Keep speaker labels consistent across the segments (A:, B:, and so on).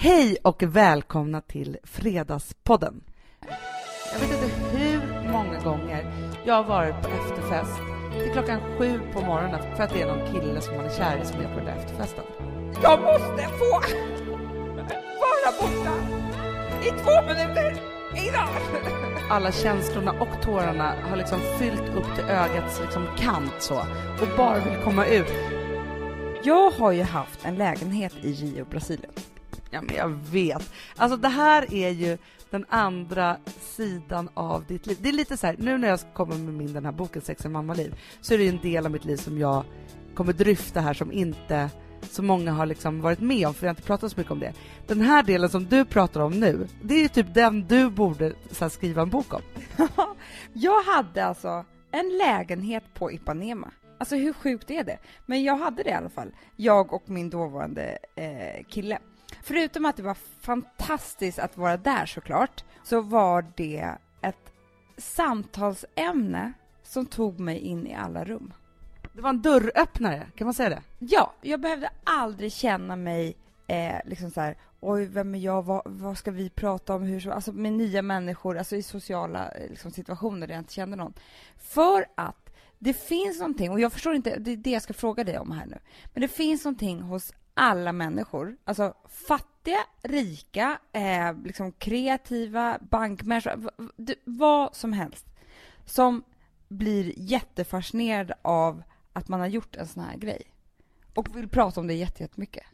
A: Hej och välkomna till Fredagspodden. Jag vet inte hur många gånger jag har varit på efterfest till klockan sju på morgonen för att det är någon kille som man är kär i som är på den där efterfesten.
B: Jag måste få vara borta i två minuter idag.
A: Alla känslorna och tårarna har liksom fyllt upp till ögats liksom kant så och bara vill komma ut.
B: Jag har ju haft en lägenhet i Rio, Brasilien.
A: Ja, men jag vet. Alltså det här är ju den andra sidan av ditt liv. Det är lite så här, nu när jag kommer med min den här boken Sex och mammaliv så är det ju en del av mitt liv som jag kommer dryfta här som inte så många har liksom varit med om, för jag har inte pratat så mycket om det. Den här delen som du pratar om nu, det är ju typ den du borde så här, skriva en bok om.
B: jag hade alltså en lägenhet på Ipanema. Alltså hur sjukt är det? Men jag hade det i alla fall, jag och min dåvarande eh, kille. Förutom att det var fantastiskt att vara där såklart, så var det ett samtalsämne som tog mig in i alla rum.
A: Det var en dörröppnare, kan man säga det?
B: Ja, jag behövde aldrig känna mig eh, liksom så här, oj, vem är jag, vad, vad, ska vi prata om, hur så, alltså med nya människor, alltså i sociala eh, liksom, situationer där jag inte kände någon. För att det finns någonting, och jag förstår inte, det är det jag ska fråga dig om här nu, men det finns någonting hos alla människor, alltså fattiga, rika, eh, liksom kreativa, bankmänniskor, vad som helst, som blir jättefascinerade av att man har gjort en sån här grej och vill prata om det jättemycket.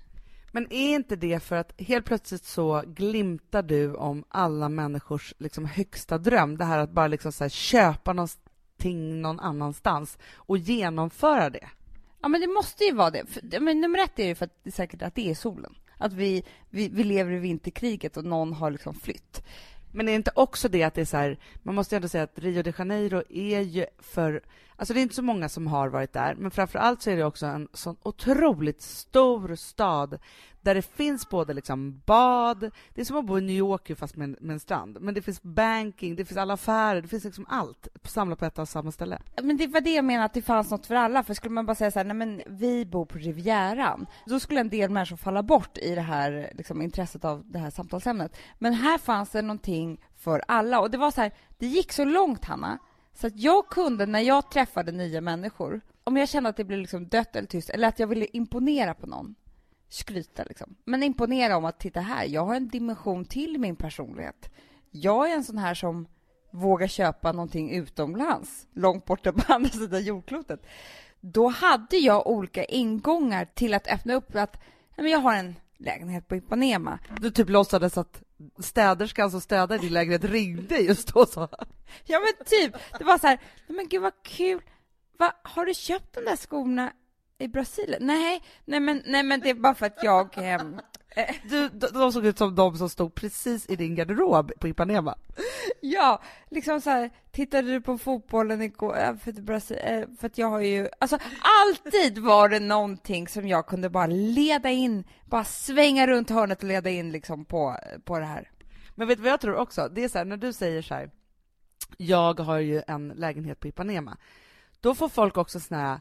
A: Men är inte det för att helt plötsligt så glimtar du om alla människors liksom högsta dröm, det här att bara liksom så köpa någonting någon annanstans och genomföra det?
B: Ja, men det måste ju vara det. För, men nummer ett är ju för att det är säkert att det är solen. Att vi, vi, vi lever i vinterkriget och någon har liksom flytt.
A: Men är det inte också det att det är så här, man måste ju ändå säga att Rio de Janeiro är ju för, alltså det är inte så många som har varit där, men framför allt så är det också en sån otroligt stor stad där det finns både liksom bad, det är som att bo i New York fast med, med en strand, men det finns banking, det finns alla affärer, det finns liksom allt samlat på ett och samma ställe.
B: Men det var det jag menade, att det fanns något för alla, för skulle man bara säga så här, nej men vi bor på Rivieran, då skulle en del människor falla bort i det här liksom, intresset av det här samtalsämnet. Men här fanns det någonting för alla, och det var så här, det gick så långt Hanna, så att jag kunde, när jag träffade nya människor, om jag kände att det blev liksom dött eller tyst, eller att jag ville imponera på någon, skryta liksom. Men imponera om att titta här, jag har en dimension till min personlighet. Jag är en sån här som vågar köpa någonting utomlands, långt borta på andra sidan jordklotet. Då hade jag olika ingångar till att öppna upp att men jag har en lägenhet på Ipanema.
A: Du typ låtsades att städerskan som alltså städade din lägenhet ringde just då så.
B: Ja men typ, det var så här, men gud vad kul, Va, har du köpt de där skorna i Brasilien? Nej, nej men, nej men det är bara för att jag...
A: Eh, du, de såg ut som de som stod precis i din garderob på Ipanema.
B: Ja, liksom så här, tittade du på fotbollen igår? För, Brasil, eh, för att jag har ju, alltså alltid var det någonting som jag kunde bara leda in, bara svänga runt hörnet och leda in liksom på, på det här.
A: Men vet du vad jag tror också? Det är så här, när du säger så här, jag har ju en lägenhet på Ipanema, då får folk också såna här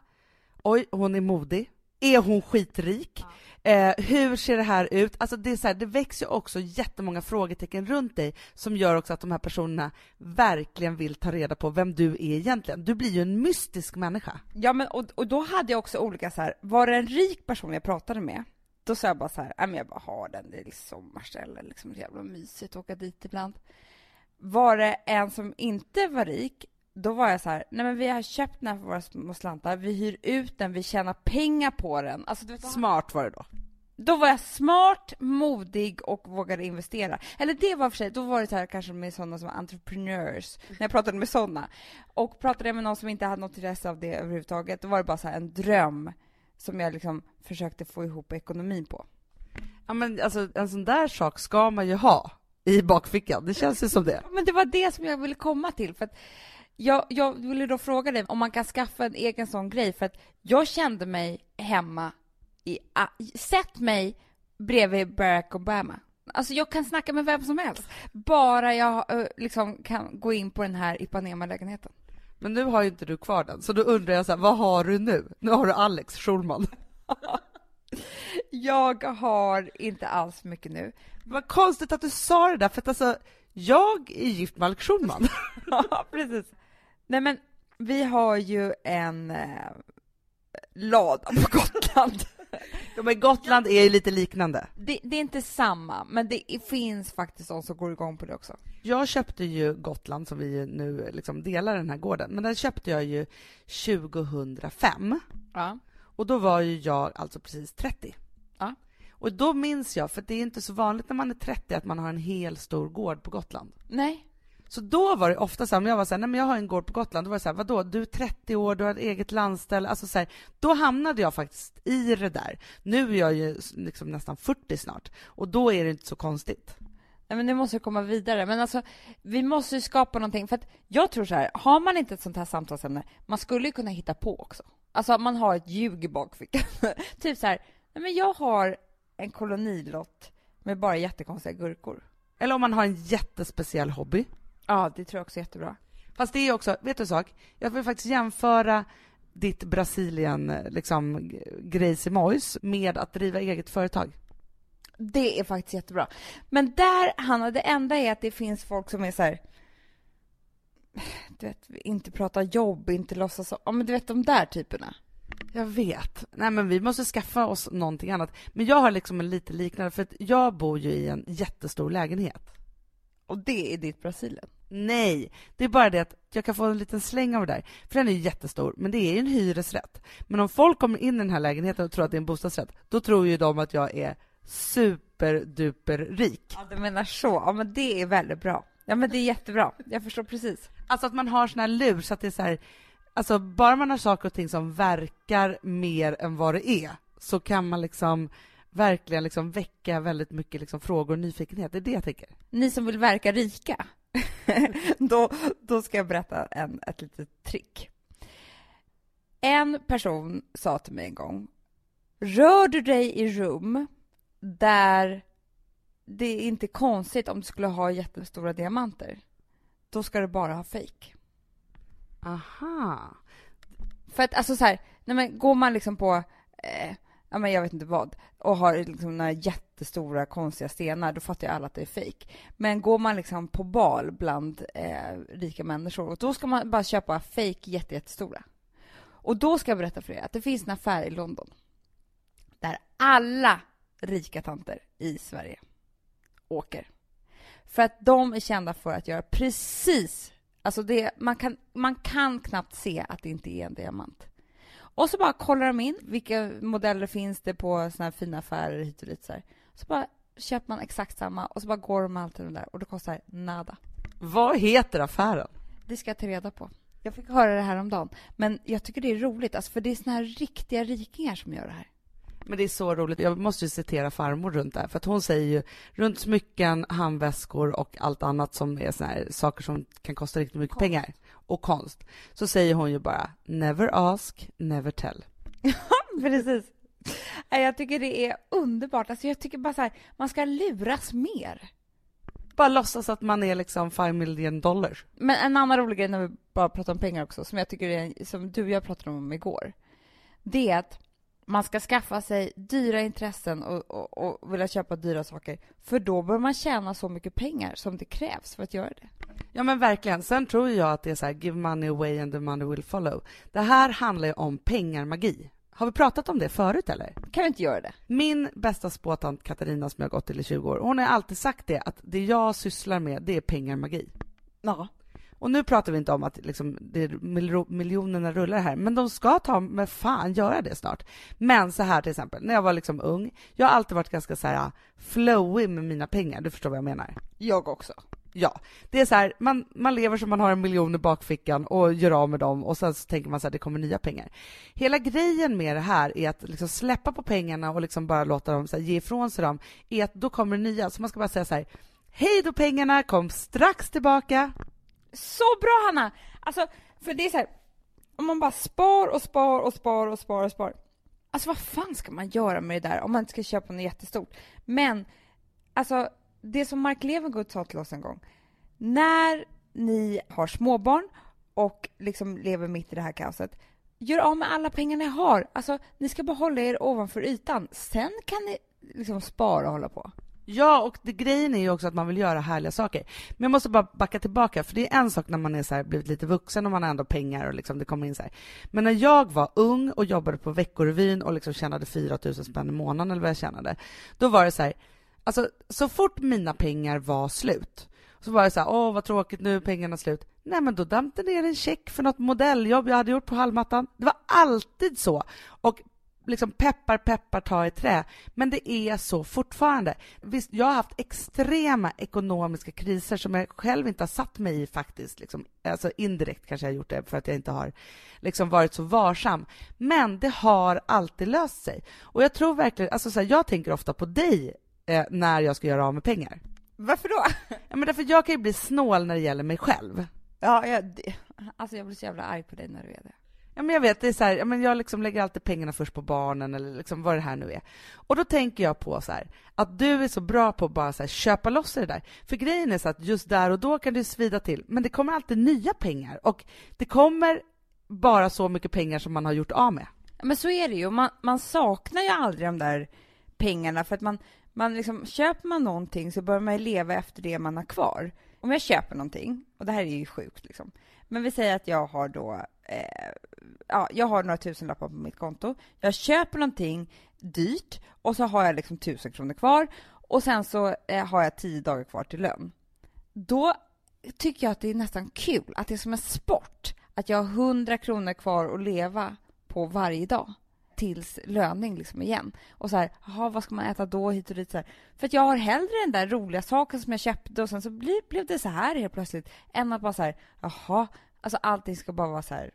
A: oj, hon är modig. Är hon skitrik? Ja. Eh, hur ser det här ut? Alltså det, är så här, det växer också jättemånga frågetecken runt dig som gör också att de här personerna verkligen vill ta reda på vem du är egentligen. Du blir ju en mystisk människa.
B: Ja, men och, och då hade jag också olika så här, var det en rik person jag pratade med? Då sa jag bara så här, men jag bara har den, det är liksom sommarställe, liksom jävla mysigt att åka dit ibland. Var det en som inte var rik, då var jag så här, nej men vi har köpt den här för våra små slantar, vi hyr ut den, vi tjänar pengar på den. Alltså,
A: vet, smart var det då?
B: Då var jag smart, modig och vågade investera. Eller det var för sig, då var det så här kanske med sådana som entrepreneurs, när jag pratade med sådana. Och pratade jag med någon som inte hade något intresse av det överhuvudtaget, då var det bara så en dröm som jag liksom försökte få ihop ekonomin på.
A: Ja men alltså en sån där sak ska man ju ha i bakfickan, det känns ju som det.
B: Men det var det som jag ville komma till, för att jag, jag ville då fråga dig om man kan skaffa en egen sån grej, för att jag kände mig hemma i... Sätt mig bredvid Barack Obama. Alltså jag kan snacka med vem som helst, bara jag liksom kan gå in på den här Ipanema-lägenheten.
A: Men nu har ju inte du kvar den, så då undrar jag så här, vad har du nu? Nu har du Alex Schulman.
B: Jag har inte alls mycket nu.
A: Vad konstigt att du sa det där, för att alltså, jag är gift med Alex Schulman.
B: ja, precis. Nej, men vi har ju en eh, lada på Gotland.
A: ja, men Gotland är ju lite liknande.
B: Det, det, är inte samma, men det finns faktiskt de som går igång på det också.
A: Jag köpte ju Gotland, som vi nu liksom delar den här gården, men den köpte jag ju 2005.
B: Ja.
A: Och då var ju jag alltså precis 30.
B: Ja.
A: Och då minns jag, för det är inte så vanligt när man är 30 att man har en hel stor gård på Gotland.
B: Nej.
A: Så då var det ofta så här, om jag var så här, nej men jag har en gård på Gotland, då var det så här, vadå, du är 30 år, du har ett eget landställe, alltså så här, då hamnade jag faktiskt i det där. Nu är jag ju liksom nästan 40 snart, och då är det inte så konstigt.
B: Nej, men nu måste komma vidare. Men alltså, vi måste ju skapa någonting. För att jag tror så här, har man inte ett sånt här samtalsämne, man skulle ju kunna hitta på också. Alltså man har ett ljug i bakfickan. typ så här, nej men jag har en kolonilott med bara jättekonstiga gurkor.
A: Eller om man har en jättespeciell hobby.
B: Ja, det tror jag också är jättebra.
A: Fast det är också, vet du en sak? Jag vill faktiskt jämföra ditt Brasilien, liksom, grejs med att driva eget företag.
B: Det är faktiskt jättebra. Men där, Hanna, det enda är att det finns folk som är så här, du vet, inte prata jobb, inte låtsas så. Ja, men du vet de där typerna.
A: Jag vet. Nej, men vi måste skaffa oss någonting annat. Men jag har liksom en lite liknande, för att jag bor ju i en jättestor lägenhet.
B: Och det är ditt Brasilien?
A: Nej, det är bara det att jag kan få en liten släng av det där. För den är ju jättestor, men det är ju en hyresrätt. Men om folk kommer in i den här lägenheten och tror att det är en bostadsrätt, då tror ju de att jag är superduper rik.
B: Ja, du menar så. Ja, men det är väldigt bra. Ja, men det är jättebra. Jag förstår precis.
A: Alltså att man har sån här lur så att det är så här, alltså bara man har saker och ting som verkar mer än vad det är, så kan man liksom verkligen liksom väcka väldigt mycket liksom frågor och nyfikenhet. Det är det jag tänker.
B: Ni som vill verka rika, då, då ska jag berätta en, ett litet trick. En person sa till mig en gång, rör du dig i rum där det är inte konstigt om du skulle ha jättestora diamanter. Då ska du bara ha fejk.
A: Aha.
B: För att alltså så här, nej men går man liksom på, eh, ja men jag vet inte vad, och har liksom några jättestora konstiga stenar, då fattar ju alla att det är fejk. Men går man liksom på bal bland eh, rika människor, och då ska man bara köpa fejk jättestora. Och då ska jag berätta för er att det finns en affär i London där alla rika tanter i Sverige åker. För att de är kända för att göra precis, alltså det, man kan, man kan knappt se att det inte är en diamant. Och så bara kollar de in vilka modeller finns det på såna här fina affärer hit och dit så här. Så bara köper man exakt samma och så bara går de alltid de där och det kostar nada.
A: Vad heter affären?
B: Det ska jag ta reda på. Jag fick höra det här om dagen. Men jag tycker det är roligt, alltså för det är såna här riktiga rikingar som gör det här.
A: Men det är så roligt. Jag måste ju citera farmor runt det här, för att hon säger ju runt smycken, handväskor och allt annat som är såna här saker som kan kosta riktigt mycket konst. pengar och konst. Så säger hon ju bara never ask, never tell.
B: Ja, precis. Jag tycker det är underbart. Alltså jag tycker bara så här, man ska luras mer.
A: Bara låtsas att man är liksom 5 million dollars.
B: Men en annan rolig grej när vi bara pratar om pengar också, som jag tycker är, som du och jag pratade om igår, det är att man ska skaffa sig dyra intressen och, och, och vilja köpa dyra saker, för då bör man tjäna så mycket pengar som det krävs för att göra det.
A: Ja men verkligen. Sen tror jag att det är så här, give money away and the money will follow. Det här handlar ju om pengarmagi. Har vi pratat om det förut eller?
B: Kan vi inte göra det?
A: Min bästa spåtant Katarina som jag gått till i 20 år, hon har alltid sagt det att det jag sysslar med, det är pengarmagi.
B: Ja.
A: Och nu pratar vi inte om att liksom, det miljonerna rullar här, men de ska ta med fan göra det snart. Men så här till exempel, när jag var liksom ung, jag har alltid varit ganska så här flowy med mina pengar, du förstår vad jag menar?
B: Jag också.
A: Ja, det är så här, man, man lever som man har en miljon i bakfickan och gör av med dem och sen så tänker man så här, det kommer nya pengar. Hela grejen med det här är att liksom släppa på pengarna och liksom bara låta dem så här, ge ifrån sig dem, är att då kommer det nya. Så man ska bara säga så här, hej då pengarna, kom strax tillbaka.
B: Så bra Hanna! Alltså, för det är så här, om man bara spar och spar och spar och spar och spar. Alltså vad fan ska man göra med det där om man inte ska köpa något jättestort? Men, alltså det som Mark Levengood sa till oss en gång. När ni har småbarn och liksom lever mitt i det här kaoset, gör av med alla pengar ni har. Alltså, ni ska bara hålla er ovanför ytan. Sen kan ni liksom spara och hålla på.
A: Ja, och det, grejen är ju också att man vill göra härliga saker. Men jag måste bara backa tillbaka, för det är en sak när man är så här, blivit lite vuxen och man har ändå pengar och liksom det kommer in så här. Men när jag var ung och jobbade på Veckorevyn och liksom tjänade 4 000 spänn i månaden eller vad jag tjänade, då var det så här, alltså så fort mina pengar var slut, så var det så här, åh vad tråkigt, nu är pengarna slut. Nej, men då damp det ner en check för något modelljobb jag hade gjort på Hallmattan. Det var alltid så. Och liksom peppar, peppar, ta i trä. Men det är så fortfarande. Visst, jag har haft extrema ekonomiska kriser som jag själv inte har satt mig i faktiskt. Liksom, alltså indirekt kanske jag har gjort det för att jag inte har liksom varit så varsam. Men det har alltid löst sig. Och jag tror verkligen, alltså så här, jag tänker ofta på dig eh, när jag ska göra av med pengar.
B: Varför då?
A: Ja, men därför jag kan ju bli snål när det gäller mig själv.
B: Ja, jag, alltså jag blir så jävla arg på dig när du är det.
A: Ja, men jag vet, det är så här, ja, men jag liksom lägger alltid pengarna först på barnen eller liksom vad det här nu är. Och då tänker jag på så här, att du är så bra på att bara så här, köpa loss det där. För grejen är så att just där och då kan det svida till, men det kommer alltid nya pengar och det kommer bara så mycket pengar som man har gjort av med.
B: Men så är det ju, man, man saknar ju aldrig de där pengarna för att man, man liksom, köper man någonting så börjar man leva efter det man har kvar. Om jag köper någonting, och det här är ju sjukt liksom, men vi säger att jag har då, eh, ja, jag har några tusenlappar på mitt konto. Jag köper någonting dyrt och så har jag liksom tusen kronor kvar och sen så eh, har jag tio dagar kvar till lön. Då tycker jag att det är nästan kul, att det är som en sport, att jag har hundra kronor kvar att leva på varje dag tills löning liksom igen. Och så här, aha, vad ska man äta då hit och dit så här. För att jag har hellre den där roliga saken som jag köpte och sen så blev, blev det så här helt plötsligt än att bara så här, jaha, alltså allting ska bara vara så här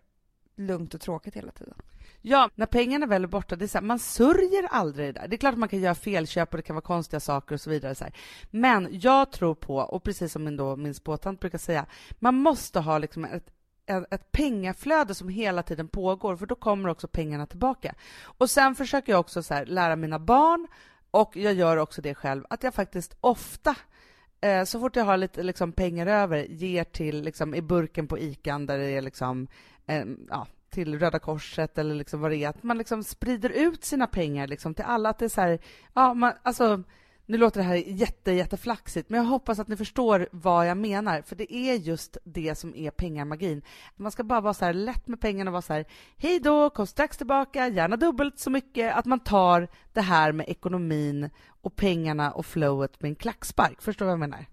B: lugnt och tråkigt hela tiden.
A: Ja, när pengarna väl är borta, det är så här, man sörjer aldrig det där. Det är klart att man kan göra felköp och det kan vara konstiga saker och så vidare. Så här. Men jag tror på, och precis som min, då, min spåtant brukar säga, man måste ha liksom ett, ett pengaflöde som hela tiden pågår, för då kommer också pengarna tillbaka. Och sen försöker jag också så här, lära mina barn, och jag gör också det själv, att jag faktiskt ofta eh, så fort jag har lite liksom, pengar över, ger till liksom, i burken på ICA där det är liksom, eh, ja, till Röda Korset eller liksom vad det är, att man liksom sprider ut sina pengar liksom till alla. Att det är så här, ja, man, alltså, nu låter det här jätte, jätteflaxigt, men jag hoppas att ni förstår vad jag menar, för det är just det som är pengamagin. Man ska bara vara så här lätt med pengarna och vara så här, hej då, kom strax tillbaka, gärna dubbelt så mycket, att man tar det här med ekonomin och pengarna och flowet med en klackspark. Förstår du vad jag menar?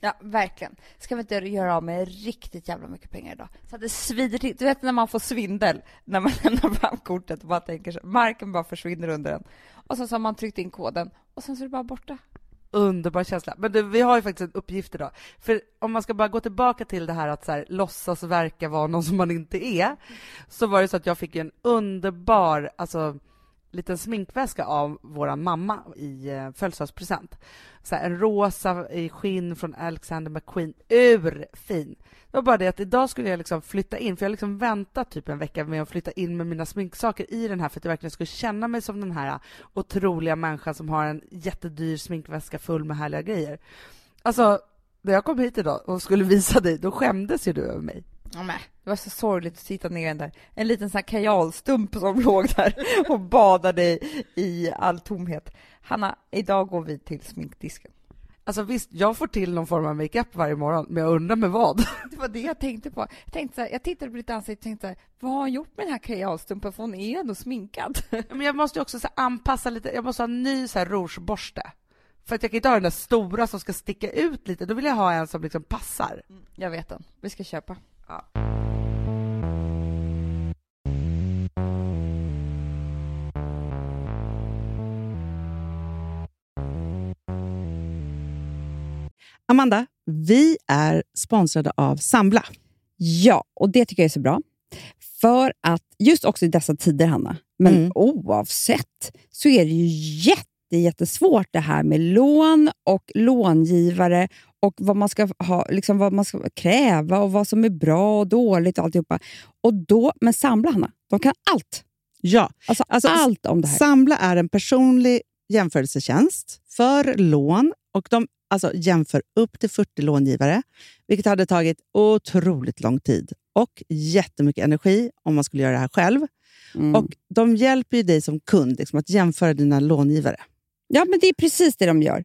B: Ja, verkligen. Ska vi inte göra av med riktigt jävla mycket pengar idag? Så att det svider till. Du vet när man får svindel, när man lämnar fram kortet och bara tänker så, marken bara försvinner under en. Och så har man tryckt in koden och sen så är det bara borta.
A: Underbar känsla. Men du, vi har ju faktiskt en uppgift idag. För om man ska bara gå tillbaka till det här att så här, låtsas verka vara någon som man inte är, så var det så att jag fick en underbar, alltså liten sminkväska av vår mamma i eh, födelsedagspresent. Så här, en rosa i skinn från Alexander McQueen. Urfin! Det var bara det att idag skulle jag liksom flytta in, för jag har liksom väntat typ en vecka med att flytta in med mina sminksaker i den här för att jag verkligen skulle känna mig som den här otroliga människan som har en jättedyr sminkväska full med härliga grejer. Alltså, när jag kom hit idag och skulle visa dig, då skämdes ju du över mig.
B: Ja, men, det var så sorgligt att sitta ner den där. En liten sån här kajalstump som låg där och badade i, i all tomhet. Hanna, idag går vi till sminkdisken.
A: Alltså visst, jag får till någon form av makeup varje morgon, men jag undrar med vad?
B: Det var det jag tänkte på. Jag, tänkte så här, jag tittade på ditt ansikte och tänkte, vad har hon gjort med den här kajalstumpen? För hon är ändå sminkad.
A: Men jag måste också så anpassa lite, jag måste ha en ny så här rougeborste. För att jag kan inte ha den där stora som ska sticka ut lite, då vill jag ha en som liksom passar.
B: Jag vet den, vi ska köpa.
A: Ja.
C: Amanda, vi är sponsrade av Sambla.
D: Ja, och det tycker jag är så bra. För att just också i dessa tider, Hanna, men
C: Mm.
D: oavsett, så är det ju jätte, jättesvårt det här med lån och långivare och vad man ska ha, liksom vad man ska kräva och vad som är bra och dåligt och alltihopa. Och då, men Sambla, Hanna, de kan allt.
C: Ja,
D: Alltså,
C: Alltså,
D: allt om det här.
C: Sambla är en personlig jämförelsetjänst för lån och de alltså, jämför upp till 40 långivare, vilket hade tagit otroligt lång tid och jättemycket energi om man skulle göra det här själv.
B: Mm.
A: Och de hjälper ju dig som kund liksom, att jämföra dina långivare.
B: Ja, men det är precis det de gör.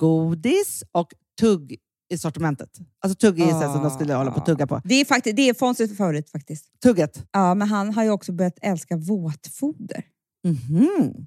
A: godis och tugg i sortimentet. Alltså tugg är ju så som de skulle hålla på att tugga på.
B: Det är, faktiskt, det är Fonzies favorit faktiskt.
A: Tugget.
B: Ja, men han har ju också börjat älska våtfoder.
A: Det
B: Han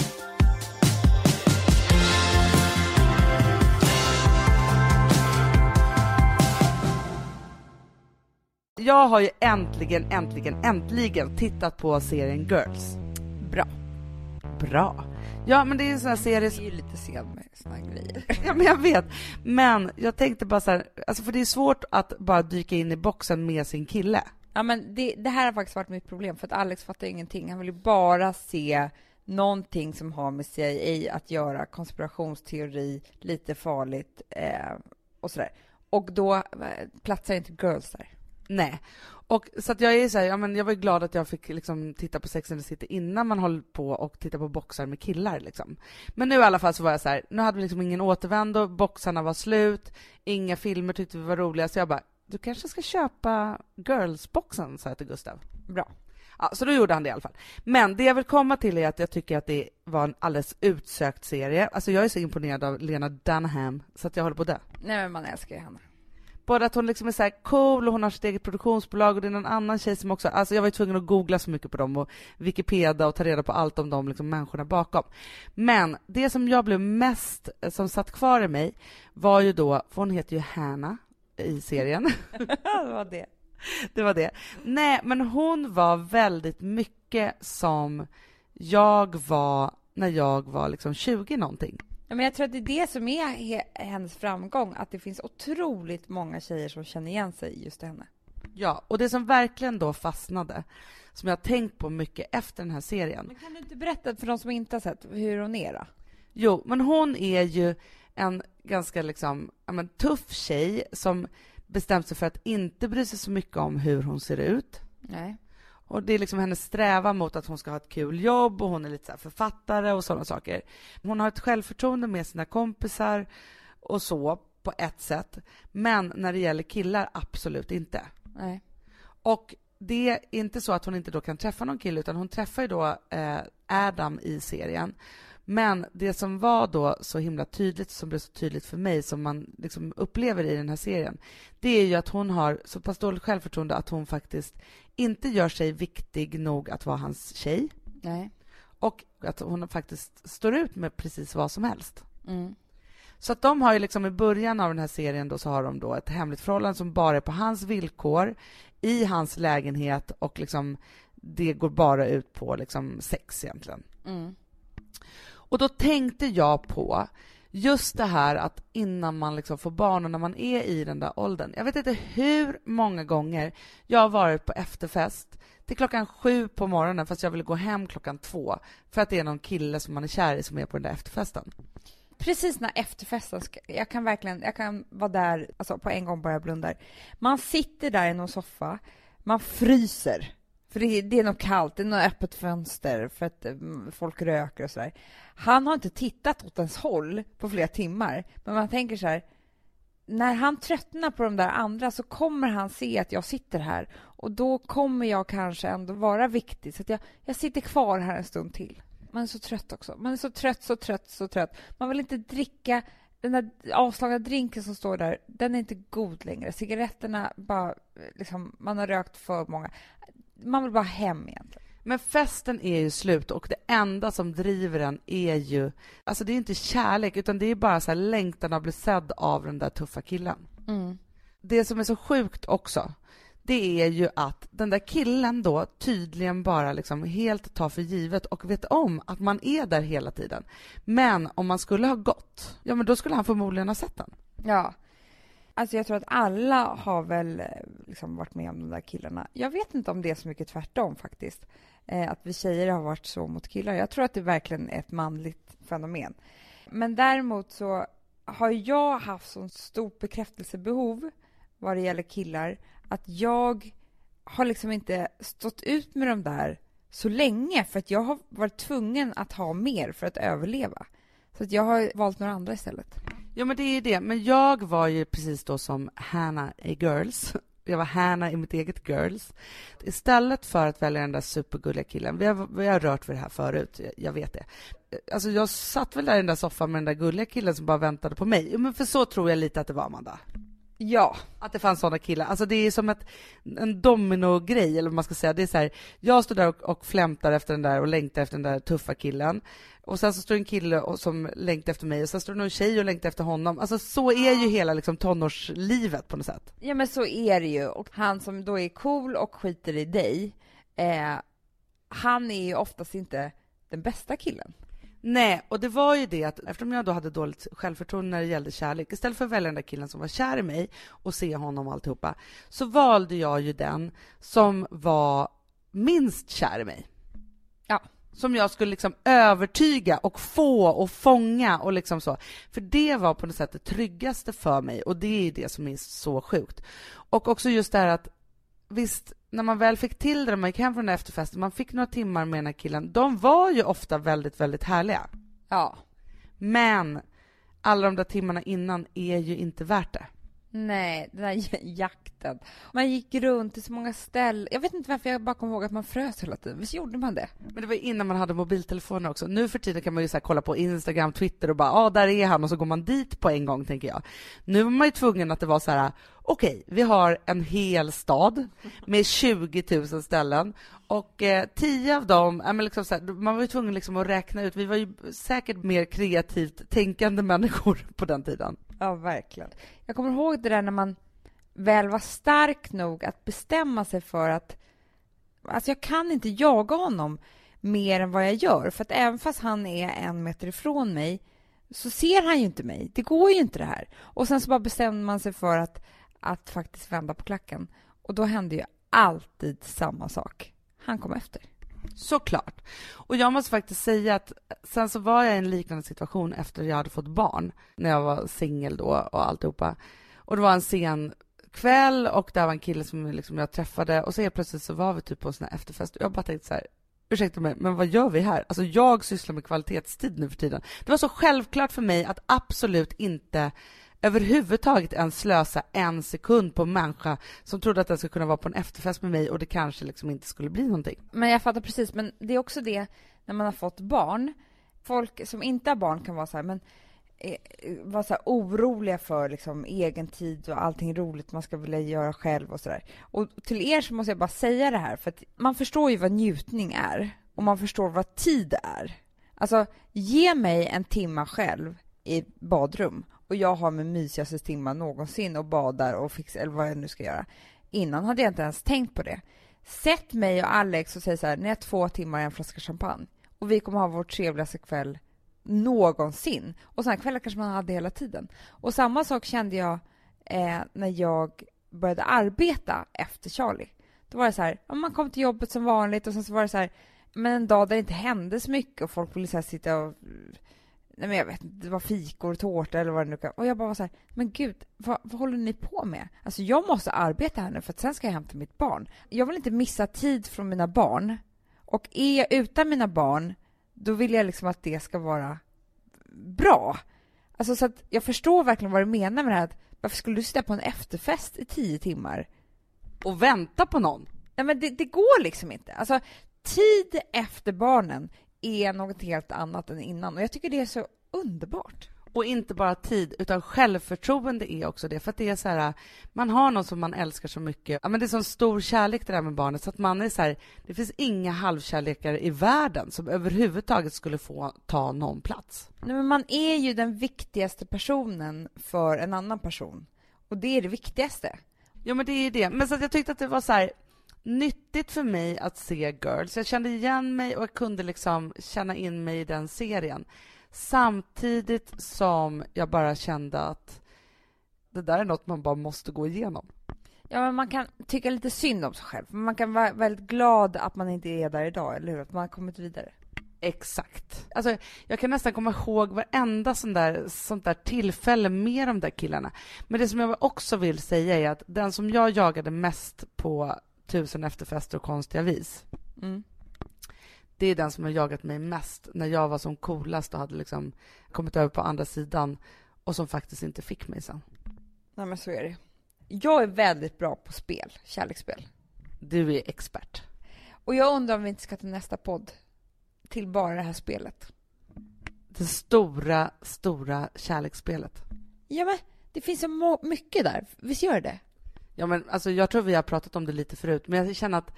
A: Jag har ju äntligen, äntligen, äntligen tittat på serien Girls.
E: Bra.
A: Bra. Ja, men det är en sån här serie...
E: Det är ju lite sen med såna grejer.
A: Ja, men jag vet. Men jag tänkte bara så här, alltså för det är svårt att bara dyka in i boxen med sin kille.
E: Ja, men det, det här har faktiskt varit mitt problem, för att Alex fattar ingenting. Han vill ju bara se någonting som har med CIA att göra, konspirationsteori, lite farligt eh, och sådär. Och då eh, platsar inte Girls där.
A: Nej. Och så att jag är så här, ja, men jag var ju glad att jag fick liksom titta på Sex and the City innan man höll på och titta på boxar med killar. Liksom. Men nu i alla fall så var jag så här, nu hade vi liksom ingen återvändo, boxarna var slut, inga filmer tyckte vi var roliga, så jag bara, du kanske ska köpa Girls-boxen, sa jag till Gustav.
E: Bra.
A: Ja, så då gjorde han det i alla fall. Men det jag vill komma till är att jag tycker att det var en alldeles utsökt serie. Alltså jag är så imponerad av Lena Dunham så att jag håller på att dö.
E: Nej, men man älskar ju henne.
A: Både att hon liksom är så här cool och hon har sitt eget produktionsbolag och det är någon annan tjej som också, alltså jag var ju tvungen att googla så mycket på dem och Wikipedia och ta reda på allt om de liksom människorna bakom. Men det som jag blev mest, som satt kvar i mig var ju då, för hon heter ju Hannah i serien.
E: det var det.
A: det var det. Nej, men hon var väldigt mycket som jag var när jag var liksom 20 någonting.
E: Ja, men jag tror att det är det som är he- hennes framgång, att det finns otroligt många tjejer som känner igen sig i just henne.
A: Ja, och det som verkligen då fastnade, som jag har tänkt på mycket efter den här serien.
E: Men kan du inte berätta för de som inte har sett hur hon är då?
A: Jo, men hon är ju en ganska liksom, men, tuff tjej som bestämt sig för att inte bry sig så mycket om hur hon ser ut.
E: Nej.
A: Och det är liksom hennes strävan mot att hon ska ha ett kul jobb och hon är lite så författare och sådana saker. Hon har ett självförtroende med sina kompisar och så på ett sätt. Men när det gäller killar, absolut inte.
B: Nej.
A: Och det är inte så att hon inte då kan träffa någon kille, utan hon träffar ju då eh, Adam i serien. Men det som var då så himla tydligt, som blev så tydligt för mig, som man liksom upplever i den här serien, det är ju att hon har så pass dåligt självförtroende att hon faktiskt inte gör sig viktig nog att vara hans tjej.
B: Nej.
A: Och att hon faktiskt står ut med precis vad som helst.
B: Mm.
A: Så att de har ju liksom i början av den här serien då så har de då ett hemligt förhållande som bara är på hans villkor, i hans lägenhet och liksom det går bara ut på liksom sex egentligen.
B: Mm.
A: Och då tänkte jag på just det här att innan man liksom får barn och när man är i den där åldern. Jag vet inte hur många gånger jag har varit på efterfest till klockan sju på morgonen fast jag vill gå hem klockan två för att det är någon kille som man är kär i som är på den där efterfesten.
B: Precis när efterfesten, ska, jag kan verkligen, jag kan vara där, alltså på en gång bara jag blundar. Man sitter där i någon soffa, man fryser. För det är, det är nog kallt, det är något öppet fönster för att eh, folk röker och sådär. Han har inte tittat åt ens håll på flera timmar, men man tänker så här, när han tröttnar på de där andra så kommer han se att jag sitter här och då kommer jag kanske ändå vara viktig. Så att jag, jag sitter kvar här en stund till. Man är så trött också. Man är så trött, så trött, så trött. Man vill inte dricka den där avslagna drinken som står där. Den är inte god längre. Cigaretterna bara, eh, liksom, man har rökt för många. Man vill bara hem egentligen.
A: Men festen är ju slut och det enda som driver den är ju... Alltså det är inte kärlek, utan det är bara så här längtan att bli sedd av den där tuffa killen.
B: Mm.
A: Det som är så sjukt också, det är ju att den där killen då tydligen bara liksom helt tar för givet och vet om att man är där hela tiden. Men om man skulle ha gått, ja men då skulle han förmodligen ha sett den.
B: Ja. Alltså jag tror att alla har väl liksom varit med om de där killarna. Jag vet inte om det är så mycket tvärtom faktiskt. Eh, att vi tjejer har varit så mot killar. Jag tror att det verkligen är ett manligt fenomen. Men däremot så har jag haft så stort bekräftelsebehov vad det gäller killar att jag har liksom inte stått ut med de där så länge för att jag har varit tvungen att ha mer för att överleva. Så att jag har valt några andra istället.
A: Ja, men det är det. Men jag var ju precis då som Hannah i Girls. Jag var Hannah i mitt eget Girls. Istället för att välja den där supergulliga killen, vi har, vi har rört vid det här förut, jag, jag vet det. Alltså jag satt väl där i den där soffan med den där gulliga killen som bara väntade på mig. Men för så tror jag lite att det var, Amanda.
B: Ja.
A: Att det fanns sådana killar. Alltså det är som ett, en domino-grej, eller vad man ska säga. Det är så här, jag står där och, och flämtar efter den där och längtar efter den där tuffa killen. Och sen så står en kille och, som längtar efter mig och sen står det någon tjej och längtar efter honom. Alltså så är ju hela liksom, tonårslivet på något sätt.
B: Ja men så är det ju. Och han som då är cool och skiter i dig, eh, han är ju oftast inte den bästa killen.
A: Nej, och det var ju det att eftersom jag då hade dåligt självförtroende när det gällde kärlek, istället för att välja den där killen som var kär i mig och se honom och alltihopa, så valde jag ju den som var minst kär i mig.
B: Ja.
A: Som jag skulle liksom övertyga och få och fånga och liksom så. För det var på något sätt det tryggaste för mig och det är det som är så sjukt. Och också just det här att visst, när man väl fick till det, när man gick hem från efterfesten, man fick några timmar med den här killen, de var ju ofta väldigt, väldigt härliga.
B: Ja.
A: Men alla de där timmarna innan är ju inte värt det.
B: Nej, den där jakten. Man gick runt till så många ställen. Jag vet inte varför jag bara kommer ihåg att man frös hela tiden. Visst gjorde man det?
A: Men det var innan man hade mobiltelefoner också. Nu för tiden kan man ju så kolla på Instagram, Twitter och bara ja, ah, där är han och så går man dit på en gång, tänker jag. Nu var man ju tvungen att det var så här, okej, okay, vi har en hel stad med 20 000 ställen och eh, tio av dem, äh, men liksom så här, man var ju tvungen liksom att räkna ut, vi var ju säkert mer kreativt tänkande människor på den tiden.
B: Ja, verkligen. Jag kommer ihåg det där när man väl var stark nog att bestämma sig för att alltså jag kan inte jaga honom mer än vad jag gör. För att även fast han är en meter ifrån mig så ser han ju inte mig. Det går ju inte det här. Och sen så bara bestämde man sig för att, att faktiskt vända på klacken. Och då hände ju alltid samma sak. Han kom efter.
A: Såklart. Och jag måste faktiskt säga att sen så var jag i en liknande situation efter jag hade fått barn, när jag var singel då och alltihopa. Och det var en sen kväll och där var en kille som liksom jag träffade och så helt plötsligt så var vi typ på en sån här efterfest och jag bara tänkte så här, ursäkta mig, men vad gör vi här? Alltså jag sysslar med kvalitetstid nu för tiden. Det var så självklart för mig att absolut inte överhuvudtaget ens slösa en sekund på en människa som trodde att den skulle kunna vara på en efterfest med mig och det kanske liksom inte skulle bli någonting.
B: Men jag fattar precis, men det är också det när man har fått barn. Folk som inte har barn kan vara så här, men eh, vara så här oroliga för liksom egen tid och allting roligt man ska vilja göra själv och sådär. Och till er så måste jag bara säga det här, för att man förstår ju vad njutning är och man förstår vad tid är. Alltså, ge mig en timma själv i badrum och jag har min mysigaste timma någonsin och badar och fixar, eller vad jag nu ska göra. Innan hade jag inte ens tänkt på det. Sätt mig och Alex och säg så här, ni har två timmar och en flaska champagne och vi kommer ha vår trevligaste kväll någonsin. Och sådana kvällar kanske man hade hela tiden. Och samma sak kände jag eh, när jag började arbeta efter Charlie. Då var det så här, man kom till jobbet som vanligt och sen så var det så här, men en dag där det inte hände så mycket och folk ville så sitta och nej men jag vet inte, det var fikor, tårta eller vad det nu kan Och jag bara var så här, men gud, vad, vad håller ni på med? Alltså jag måste arbeta här nu för att sen ska jag hämta mitt barn. Jag vill inte missa tid från mina barn. Och är jag utan mina barn, då vill jag liksom att det ska vara bra. Alltså så att jag förstår verkligen vad du menar med det här att varför skulle du sitta på en efterfest i tio timmar?
A: Och vänta på någon?
B: Nej men det, det går liksom inte. Alltså tid efter barnen är något helt annat än innan och jag tycker det är så underbart.
A: Och inte bara tid, utan självförtroende är också det. För att det är så här, man har någon som man älskar så mycket. Ja, men det är sån stor kärlek det där med barnet, så att man är så här, det finns inga halvkärlekar i världen som överhuvudtaget skulle få ta någon plats.
B: Nej, men man är ju den viktigaste personen för en annan person. Och det är det viktigaste.
A: Ja, men det är det. Men så jag tyckte att det var så här, nyttigt för mig att se Girls. Jag kände igen mig och jag kunde liksom känna in mig i den serien. Samtidigt som jag bara kände att det där är något man bara måste gå igenom.
B: Ja, men man kan tycka lite synd om sig själv. Men man kan vara väldigt glad att man inte är där idag, eller hur? Att man har kommit vidare.
A: Exakt. Alltså, jag kan nästan komma ihåg varenda sån där, sånt där tillfälle med de där killarna. Men det som jag också vill säga är att den som jag jagade mest på tusen efterfester och konstiga vis. Mm. Det är den som har jagat mig mest när jag var som coolast och hade liksom kommit över på andra sidan och som faktiskt inte fick mig sen.
B: Nej, men så är det. Jag är väldigt bra på spel, kärleksspel.
A: Du är expert.
B: Och jag undrar om vi inte ska ta nästa podd till bara det här spelet.
A: Det stora, stora kärleksspelet.
B: Ja, men det finns så mycket där. Visst gör det?
A: Ja, men alltså, jag tror vi har pratat om det lite förut, men jag känner att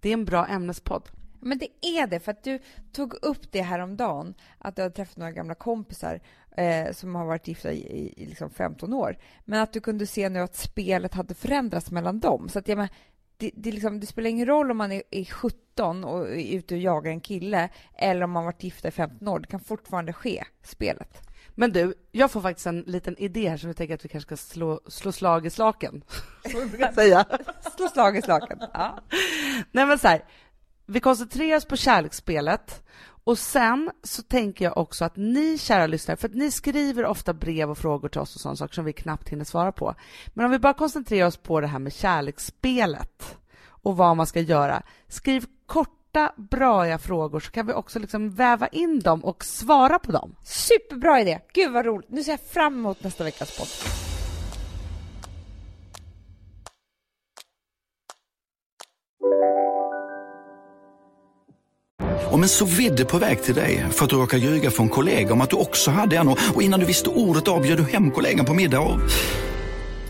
A: det är en bra ämnespodd.
B: Men det är det, för att du tog upp det här om dagen att du har träffat några gamla kompisar eh, som har varit gifta i, i liksom 15 år. Men att du kunde se nu att spelet hade förändrats mellan dem. Så att, ja, men, det, det, liksom, det, spelar ingen roll om man är, är 17 och är ute och jagar en kille eller om man varit gifta i 15 år. Det kan fortfarande ske, spelet.
A: Men du, jag får faktiskt en liten idé här som jag tänker att vi kanske ska slå, slå slag i slaken. Som säga.
B: slå slag i slaken. Ja.
A: Nej men så här, vi koncentrerar oss på kärleksspelet och sen så tänker jag också att ni kära lyssnare, för att ni skriver ofta brev och frågor till oss och sådana saker som vi knappt hinner svara på. Men om vi bara koncentrerar oss på det här med kärleksspelet och vad man ska göra. Skriv kort korta, braiga frågor så kan vi också liksom väva in dem och svara på dem.
B: Superbra idé! Gud vad roligt! Nu ser jag fram emot nästa veckas podd.
F: Om en så vidde på väg till dig för att du råkar ljuga från kollega om att du också hade en och innan du visste ordet av du hem kollegan på middag och...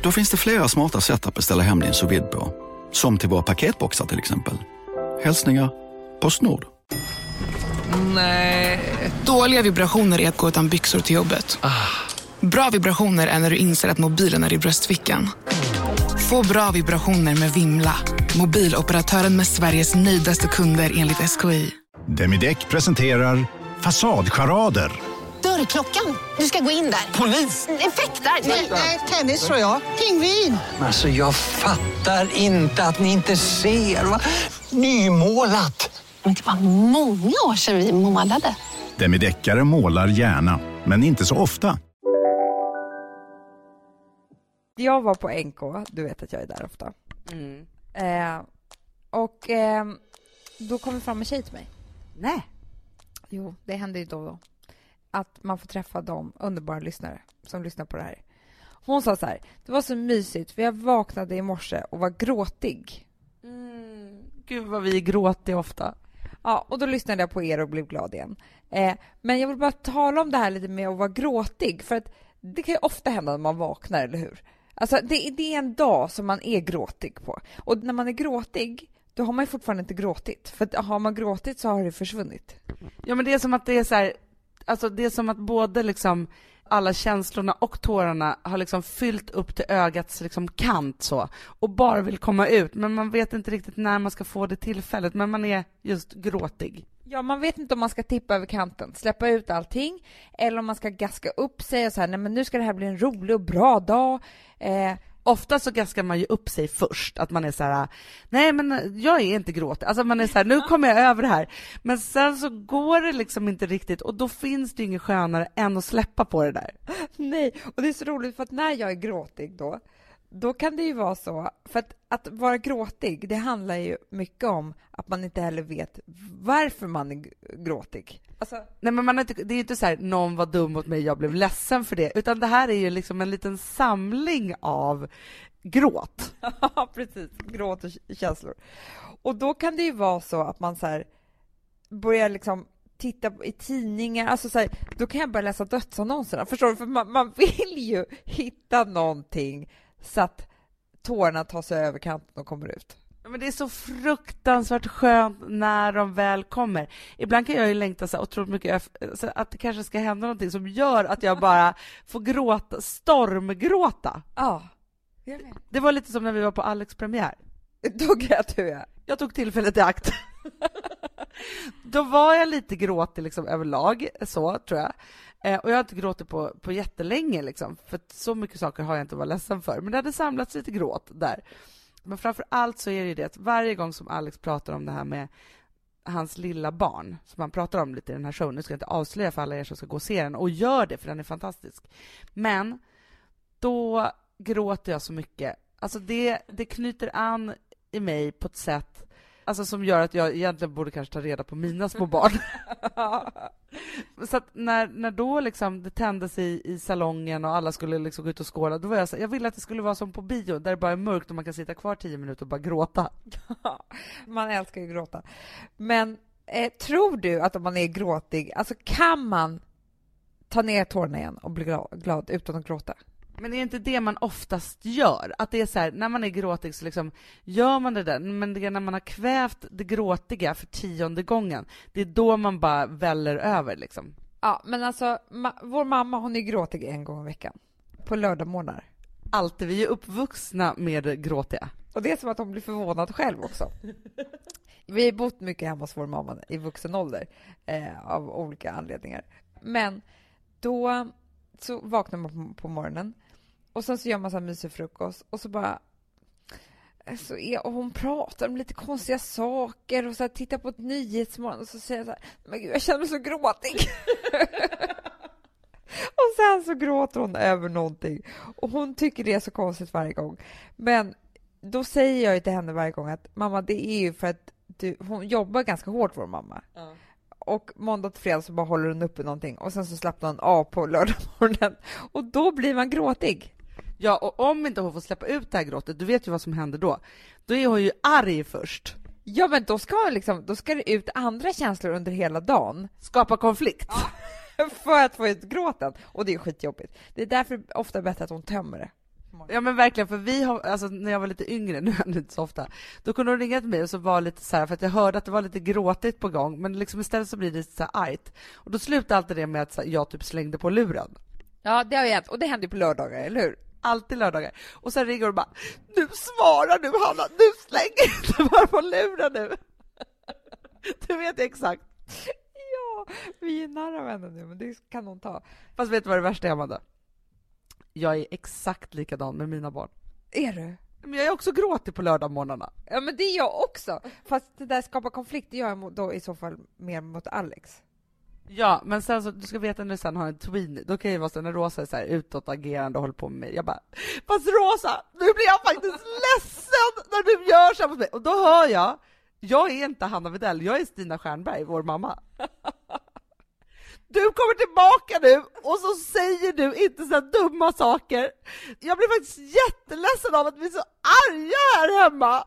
F: Då finns det flera smarta sätt att beställa hem din sous på. Som till våra paketboxar till exempel. Hälsningar Postnord.
G: Nej. Dåliga vibrationer är att gå utan byxor till jobbet. Ah. Bra vibrationer är när du inser att mobilen är i bröstfickan. Få bra vibrationer med Vimla. Mobiloperatören med Sveriges nöjdaste kunder enligt SKI.
H: Demideck presenterar Fasadcharader.
I: Dörrklockan. Du ska gå in där.
J: Polis?
I: Effektar?
J: Nej, tennis tror jag. Pingvin.
K: Alltså, jag fattar inte att ni inte ser. Nymålat.
I: Men det var många år sedan vi målade.
H: Demideckare målar gärna, men inte så ofta.
B: Jag var på NK, du vet att jag är där ofta.
A: Mm.
B: Eh, och eh, då kom det fram en tjej till mig.
A: Nej.
B: Jo, det händer ju då och då. Att man får träffa de underbara lyssnare som lyssnar på det här. Hon sa så här, det var så mysigt för jag vaknade i morse och var gråtig.
A: Mm. Gud vad vi är gråtiga ofta.
B: Ja, och då lyssnade jag på er och blev glad igen. Eh, men jag vill bara tala om det här lite med att vara gråtig, för att det kan ju ofta hända när man vaknar, eller hur? Alltså, det, det är en dag som man är gråtig på. Och när man är gråtig, då har man ju fortfarande inte gråtit. För att har man gråtit så har det försvunnit.
A: Ja men det är som att det är så här, alltså det är som att både liksom alla känslorna och tårarna har liksom fyllt upp till ögats liksom kant så och bara vill komma ut men man vet inte riktigt när man ska få det tillfället men man är just gråtig.
B: Ja, man vet inte om man ska tippa över kanten, släppa ut allting, eller om man ska gaska upp sig och så här, nej men nu ska det här bli en rolig och bra dag. Eh,
A: Ofta så gaskar man ju upp sig först, att man är så här, nej men jag är inte gråtig, alltså man är så här, nu kommer jag över det här. Men sen så går det liksom inte riktigt och då finns det ju inget skönare än att släppa på det där.
B: Nej, och det är så roligt för att när jag är gråtig då, då kan det ju vara så, för att, att vara gråtig, det handlar ju mycket om att man inte heller vet varför man är gråtig. Alltså,
A: Nej men man är inte, det är ju inte så här, någon var dum mot mig, jag blev ledsen för det, utan det här är ju liksom en liten samling av gråt.
B: Ja, precis. Gråt och känslor. Och då kan det ju vara så att man så här börjar liksom titta på- i tidningar, alltså så här, då kan jag börja läsa dödsannonserna, förstår du? För man, man vill ju hitta någonting så att tårarna tar sig över kanten och kommer ut.
A: Men det är så fruktansvärt skönt när de väl kommer. Ibland kan jag ju längta så otroligt mycket att det kanske ska hända någonting som gör att jag bara får gråta, stormgråta.
B: Ja, jag vet.
A: Det var lite som när vi var på Alex premiär.
B: Då grät du, ja.
A: Jag tog tillfället i akt. Då var jag lite gråtig liksom överlag, så tror jag. Eh, och jag har inte gråtit på, på jättelänge, liksom, för så mycket saker har jag inte att vara ledsen för. Men det hade samlats lite gråt där. Men framför allt så är det ju det att varje gång som Alex pratar om det här med hans lilla barn, som han pratar om lite i den här showen, nu ska jag inte avslöja för alla er som ska gå och se den, och gör det för den är fantastisk. Men då gråter jag så mycket. Alltså det, det knyter an i mig på ett sätt alltså som gör att jag egentligen borde kanske ta reda på mina små barn. så att när, när då liksom det tändes i, i salongen och alla skulle liksom gå ut och skåla, då var jag så jag ville att det skulle vara som på bio, där det bara är mörkt och man kan sitta kvar tio minuter och bara gråta.
B: Man älskar ju gråta. Men eh, tror du att om man är gråtig, alltså kan man ta ner tårarna igen och bli glad, glad utan att gråta?
A: Men är det inte det man oftast gör? Att det är så här, när man är gråtig så liksom gör man det där, men det är när man har kvävt det gråtiga för tionde gången, det är då man bara väller över liksom.
B: Ja, men alltså ma- vår mamma hon är gråtig en gång i veckan. På lördagmorgnar.
A: Alltid, vi är uppvuxna med gråtiga.
B: Och det är som att hon blir förvånad själv också. Vi har bott mycket hemma hos vår mamma i vuxen ålder eh, av olika anledningar. Men då så vaknar man på, på morgonen och sen så gör man så här mysig frukost och så bara så är, och hon pratar om lite konstiga saker och så här, tittar på ett nyhetsmorgon och så säger jag så här, men gud jag känner mig så gråtig. och sen så gråter hon över någonting och hon tycker det är så konstigt varje gång. Men då säger jag ju till henne varje gång att mamma det är ju för att du, hon jobbar ganska hårt vår mamma. Och måndag till fredag så bara håller hon uppe någonting och sen så slappnar hon av på lördagmorgonen och då blir man gråtig.
A: Ja, och om inte hon får släppa ut det här gråtet, du vet ju vad som händer då. Då är hon ju arg först.
B: Ja men då ska, liksom, då ska det ut andra känslor under hela dagen.
A: Skapa konflikt.
B: för att få ut gråten. Och det är skitjobbigt. Det är därför ofta bättre att hon tömmer det.
A: Ja men verkligen, för vi har, alltså när jag var lite yngre, nu är det inte så ofta, då kunde hon ringa till mig och så var lite så här, för att jag hörde att det var lite gråtigt på gång, men liksom istället så blir det så här argt. Och då slutade alltid det med att här, jag typ slängde på luren.
B: Ja, det har hänt. Och det händer ju på lördagar, eller hur?
A: Alltid lördagar. Och sen ringer hon bara, nu svarar du Hanna, nu släng inte bara på luren nu. Du vet exakt.
B: Ja, vi är nära vänner nu, men det kan hon ta.
A: Fast vet du vad det värsta är, Amanda? Jag är exakt likadan med mina barn.
B: Är du?
A: Men jag är också gråtig på lördagmorgnarna.
B: Ja, men det är jag också. Fast det där skapar konflikt, det gör jag då i så fall mer mot Alex.
A: Ja, men sen så, du ska veta när du sen har en tween, då kan det vara så när Rosa är så här utåtagerande och håller på med mig, jag bara Fast Rosa, nu blir jag faktiskt ledsen när du gör så mot mig! Och då hör jag, jag är inte Hanna Widell, jag är Stina Stjernberg, vår mamma. Du kommer tillbaka nu och så säger du inte så här dumma saker. Jag blir faktiskt jätteledsen av att vi är så arga här hemma.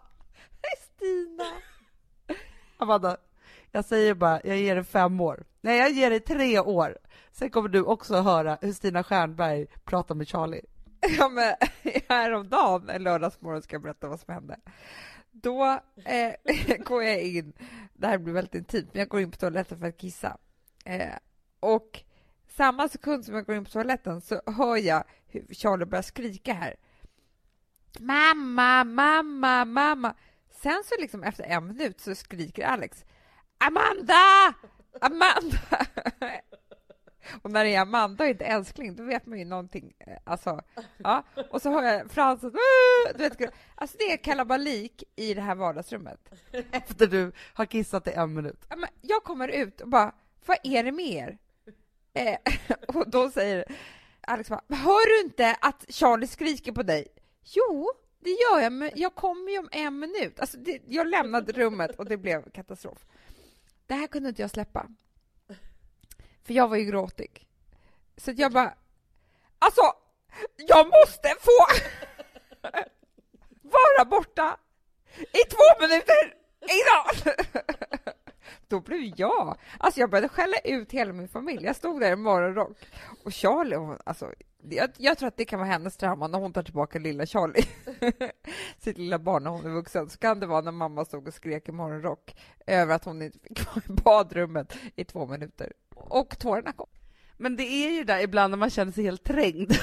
B: Stina!
A: Amanda, jag säger bara, jag ger dig fem år. Nej, jag ger dig tre år. Sen kommer du också höra hur Stina Stjernberg pratar med Charlie.
B: Ja, men häromdagen, en lördagsmorgon, ska jag berätta vad som hände. Då eh, går jag in, det här blir väldigt intimt, men jag går in på toaletten för att kissa. Eh, och samma sekund som jag går in på toaletten så hör jag hur Charlie börjar skrika här. Mamma, mamma, mamma. Sen så liksom efter en minut så skriker Alex Amanda! Amanda! Och när det är Amanda och inte älskling, då vet man ju någonting. eh, Alltså, ja. Och så hör jag Fransen, du vet, alltså det är kalabalik i det här vardagsrummet.
A: Efter du har kissat i en minut.
B: Ja, men Jag kommer ut och bara, vad är det med er? Eh, och då säger Alex bara, hör du inte att Charlie skriker på dig? Jo, det gör jag, men jag kommer ju om en minut. Alltså, det, jag lämnade rummet och det blev katastrof. Det här kunde inte jag släppa. För jag var ju gråtig. Så att jag bara, alltså, jag måste få vara borta i två minuter innan! Då blev jag... Alltså jag började skälla ut hela min familj. Jag stod där i morgonrock. Och Charlie, hon, alltså, jag, jag tror att det kan vara hennes trauma när hon tar tillbaka lilla Charlie. Sitt lilla barn när hon är vuxen. Så kan det vara när mamma stod och skrek i morgonrock över att hon inte fick vara i badrummet i två minuter. Och tårarna kom.
A: Men det är ju där ibland när man känner sig helt trängd.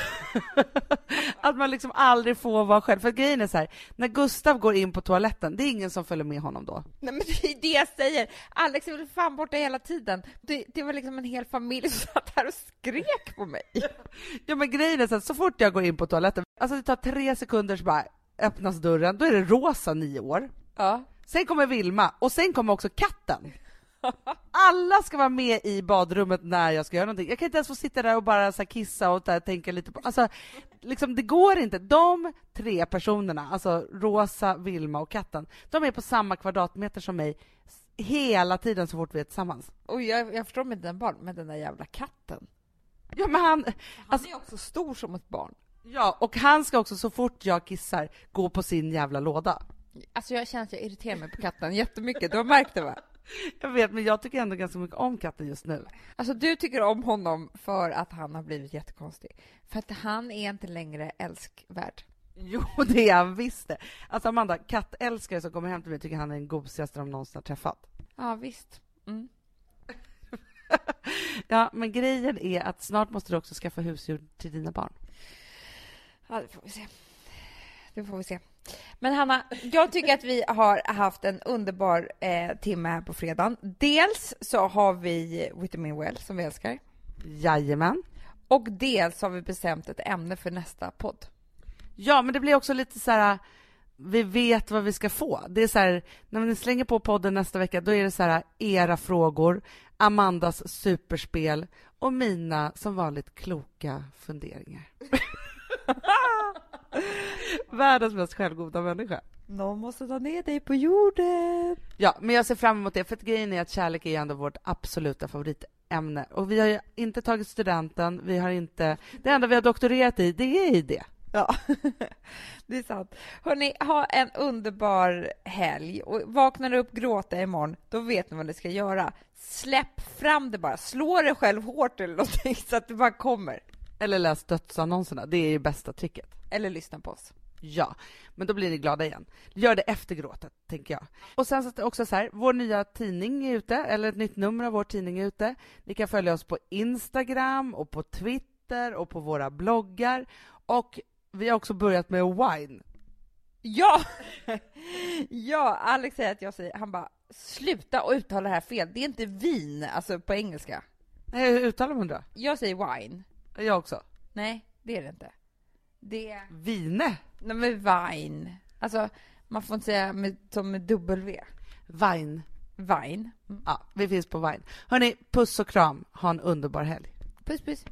A: att man liksom aldrig får vara själv. För grejen är så här, när Gustav går in på toaletten, det är ingen som följer med honom då.
B: Nej, men det är det jag säger. Alex är väl fan borta hela tiden. Det, det var liksom en hel familj som satt här och skrek på mig.
A: Ja men grejen är så att så fort jag går in på toaletten, alltså det tar tre sekunder så bara öppnas dörren, då är det Rosa nio år.
B: Ja.
A: Sen kommer Vilma och sen kommer också katten. Alla ska vara med i badrummet när jag ska göra någonting. Jag kan inte ens få sitta där och bara så här, kissa och där, tänka lite på... Alltså, liksom, det går inte. De tre personerna, alltså Rosa, Vilma och katten, de är på samma kvadratmeter som mig hela tiden så fort vi är tillsammans.
B: Och jag, jag förstår med den barn, med den där jävla katten.
A: Ja, men han...
B: Han
A: Alltså,
B: är också stor som ett barn.
A: ja, och han ska också så fort jag kissar gå på sin jävla låda.
B: Alltså jag känner att jag irriterar mig på katten jättemycket. Du har märkt det va?
A: Jag vet, men jag tycker ändå ganska mycket om katten just nu.
B: Alltså du tycker om honom för att han har blivit jättekonstig. För att han är inte längre älskvärd.
A: Jo, det är han visst det. Alltså Amanda, kattälskare som kommer hem till mig tycker han är den gosigaste de någonsin har träffat.
B: Ja, visst. Mm.
A: Ja, men grejen är att snart måste du också skaffa husdjur till dina barn.
B: Ja, det får vi se. Det får vi se. Men Hanna, jag tycker att vi har haft en underbar eh, timme här på fredagen. Dels så har vi Vitamin Well som vi älskar.
A: Jajamän.
B: Och dels har vi bestämt ett ämne för nästa podd.
A: Ja, men det blir också lite så här, vi vet vad vi ska få. Det är så här, när ni slänger på podden nästa vecka, då är det så här, era frågor, Amandas superspel och mina som vanligt kloka funderingar. Världens mest självgoda människa.
B: Någon måste ta ner dig på jorden.
A: Ja, men jag ser fram emot det, för att grejen är att kärlek är ändå vårt absoluta favoritämne. Och vi har ju inte tagit studenten, vi har inte... Det enda vi har doktorerat i, det är i det.
B: Ja, det är sant. Hörni, ha en underbar helg. Och vaknar du upp gråta imorgon, då vet ni vad ni ska göra. Släpp fram det bara. Slå dig själv hårt eller någonting så att det bara kommer.
A: Eller läs dödsannonserna, det är ju bästa tricket.
B: Eller lyssna på oss.
A: Ja, men då blir ni glada igen. Gör det efter gråtet, tänker jag. Och sen så också så här, vår nya tidning är ute, eller ett nytt nummer av vår tidning är ute. Ni kan följa oss på Instagram och på Twitter och på våra bloggar. Och vi har också börjat med wine.
B: Ja! ja, Alex säger att jag säger, han bara, sluta och uttala det här fel. Det är inte vin, alltså på engelska.
A: Nej, hur uttalar man det?
B: Jag säger wine.
A: Jag också.
B: Nej, det är det inte. Det.
A: Vine?
B: Nej, men vine. Alltså, man får inte säga med, som med W.
A: Vine.
B: Vine.
A: Ja, vi finns på Vine. Hörni, puss och kram. Ha en underbar helg.
B: Puss puss.